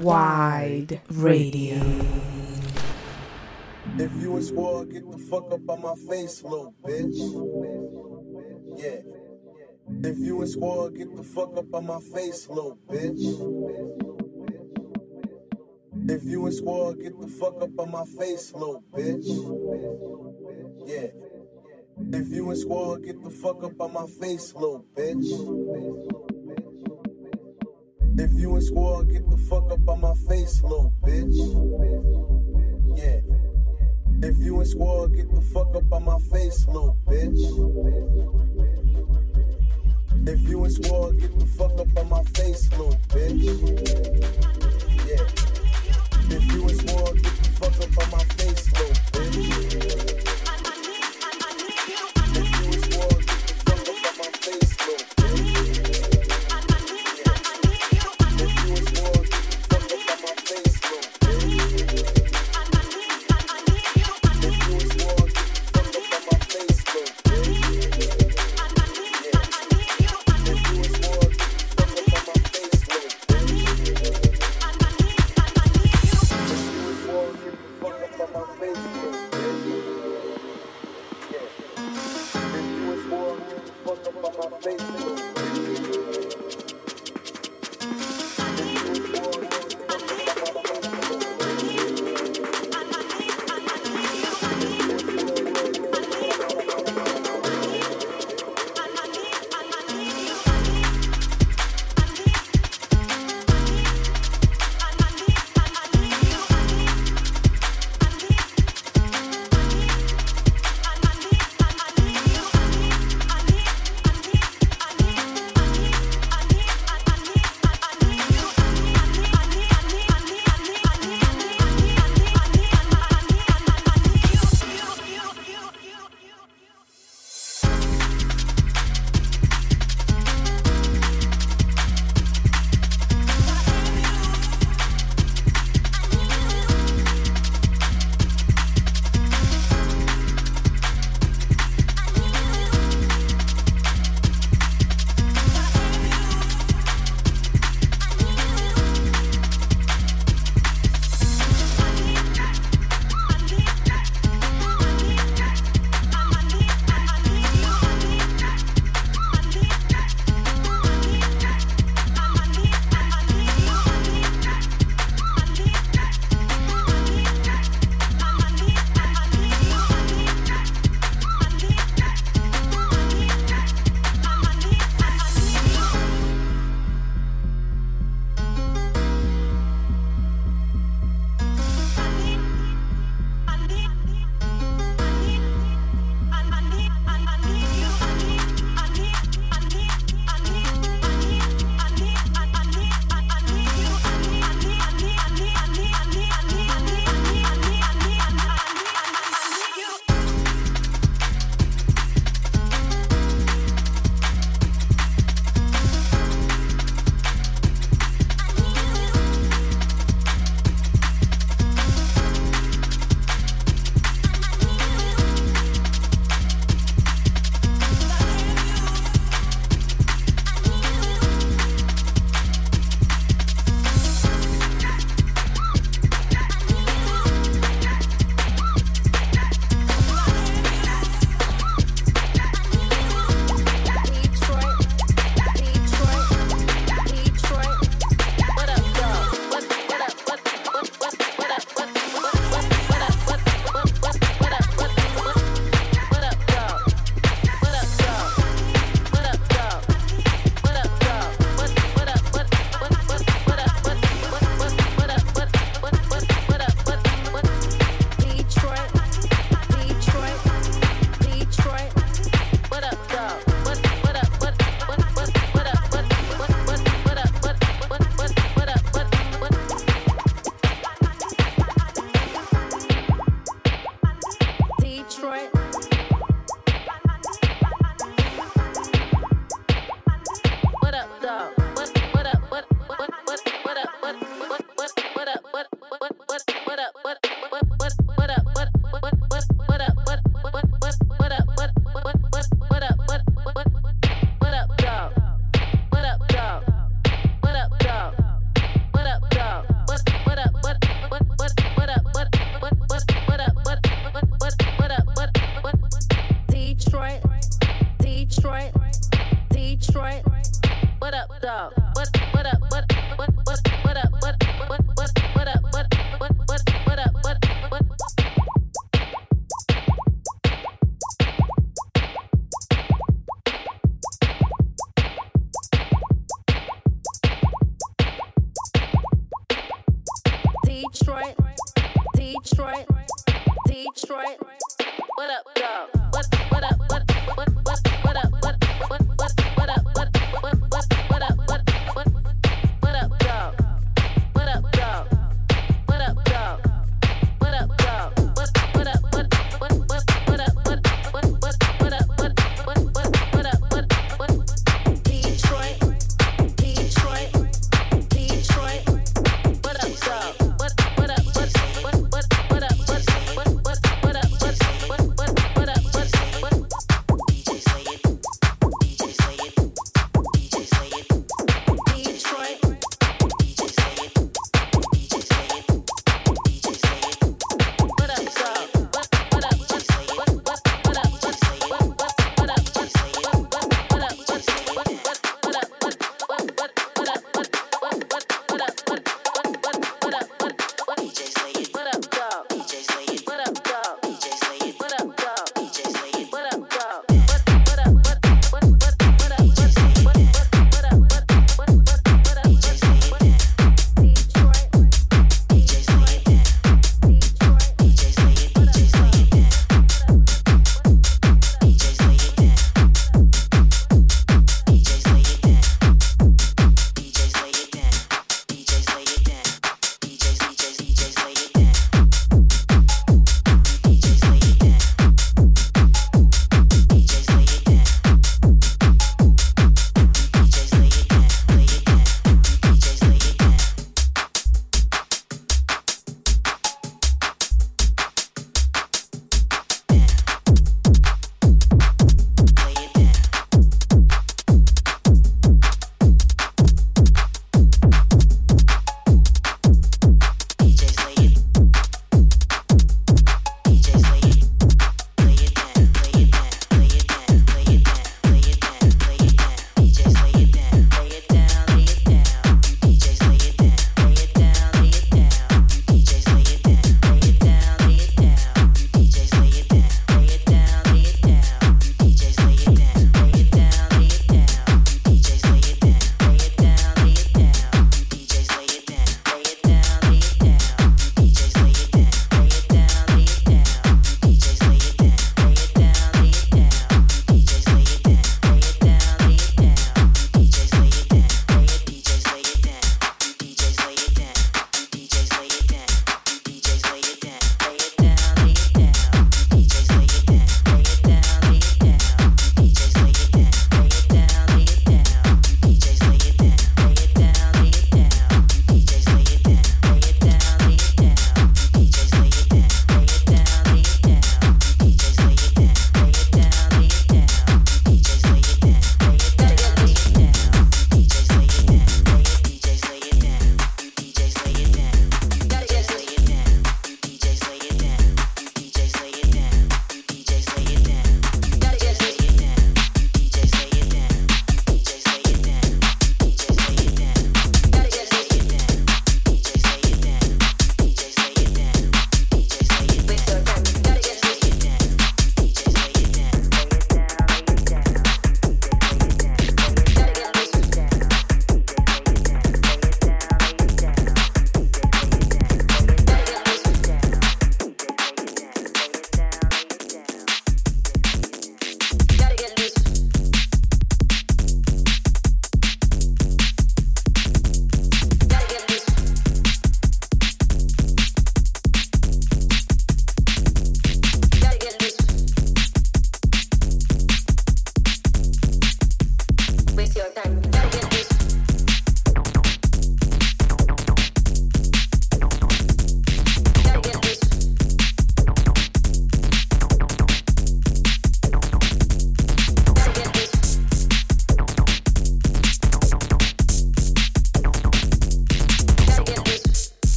Wide Radio. If you a squad, get the fuck up on my face, little bitch. Yeah. If you a squad, get the fuck up on my face, little bitch. If you a squad, get the fuck up on my face, little bitch. Yeah. If you a squad, get the fuck up on my face, little bitch. If you a squad, get the fuck up on my face, little bitch. Yeah. If you in squad, get the fuck up on my face, little bitch. If you in squad, get the fuck up on my face, little bitch. Yeah. If you in squad, get the fuck up on my face, little bitch.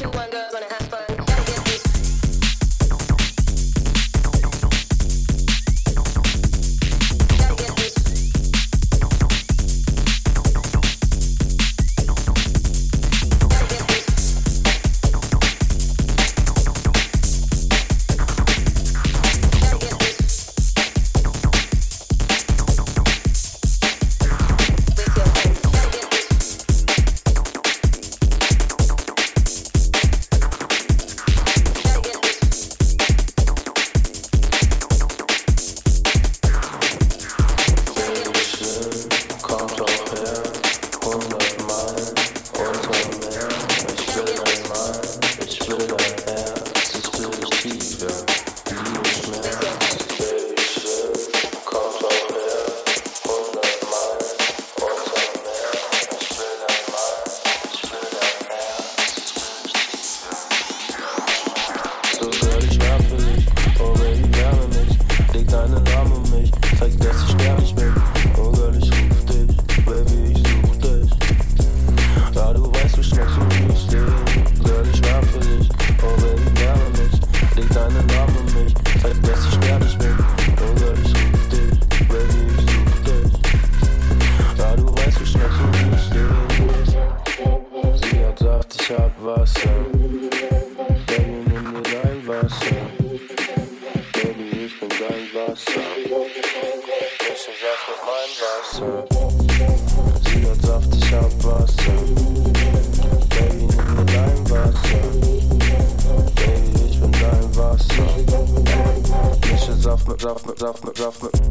two one girls. rough, rough, rough.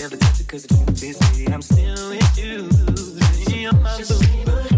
Never touch it cause it's too busy. I'm still with you. You're my believer.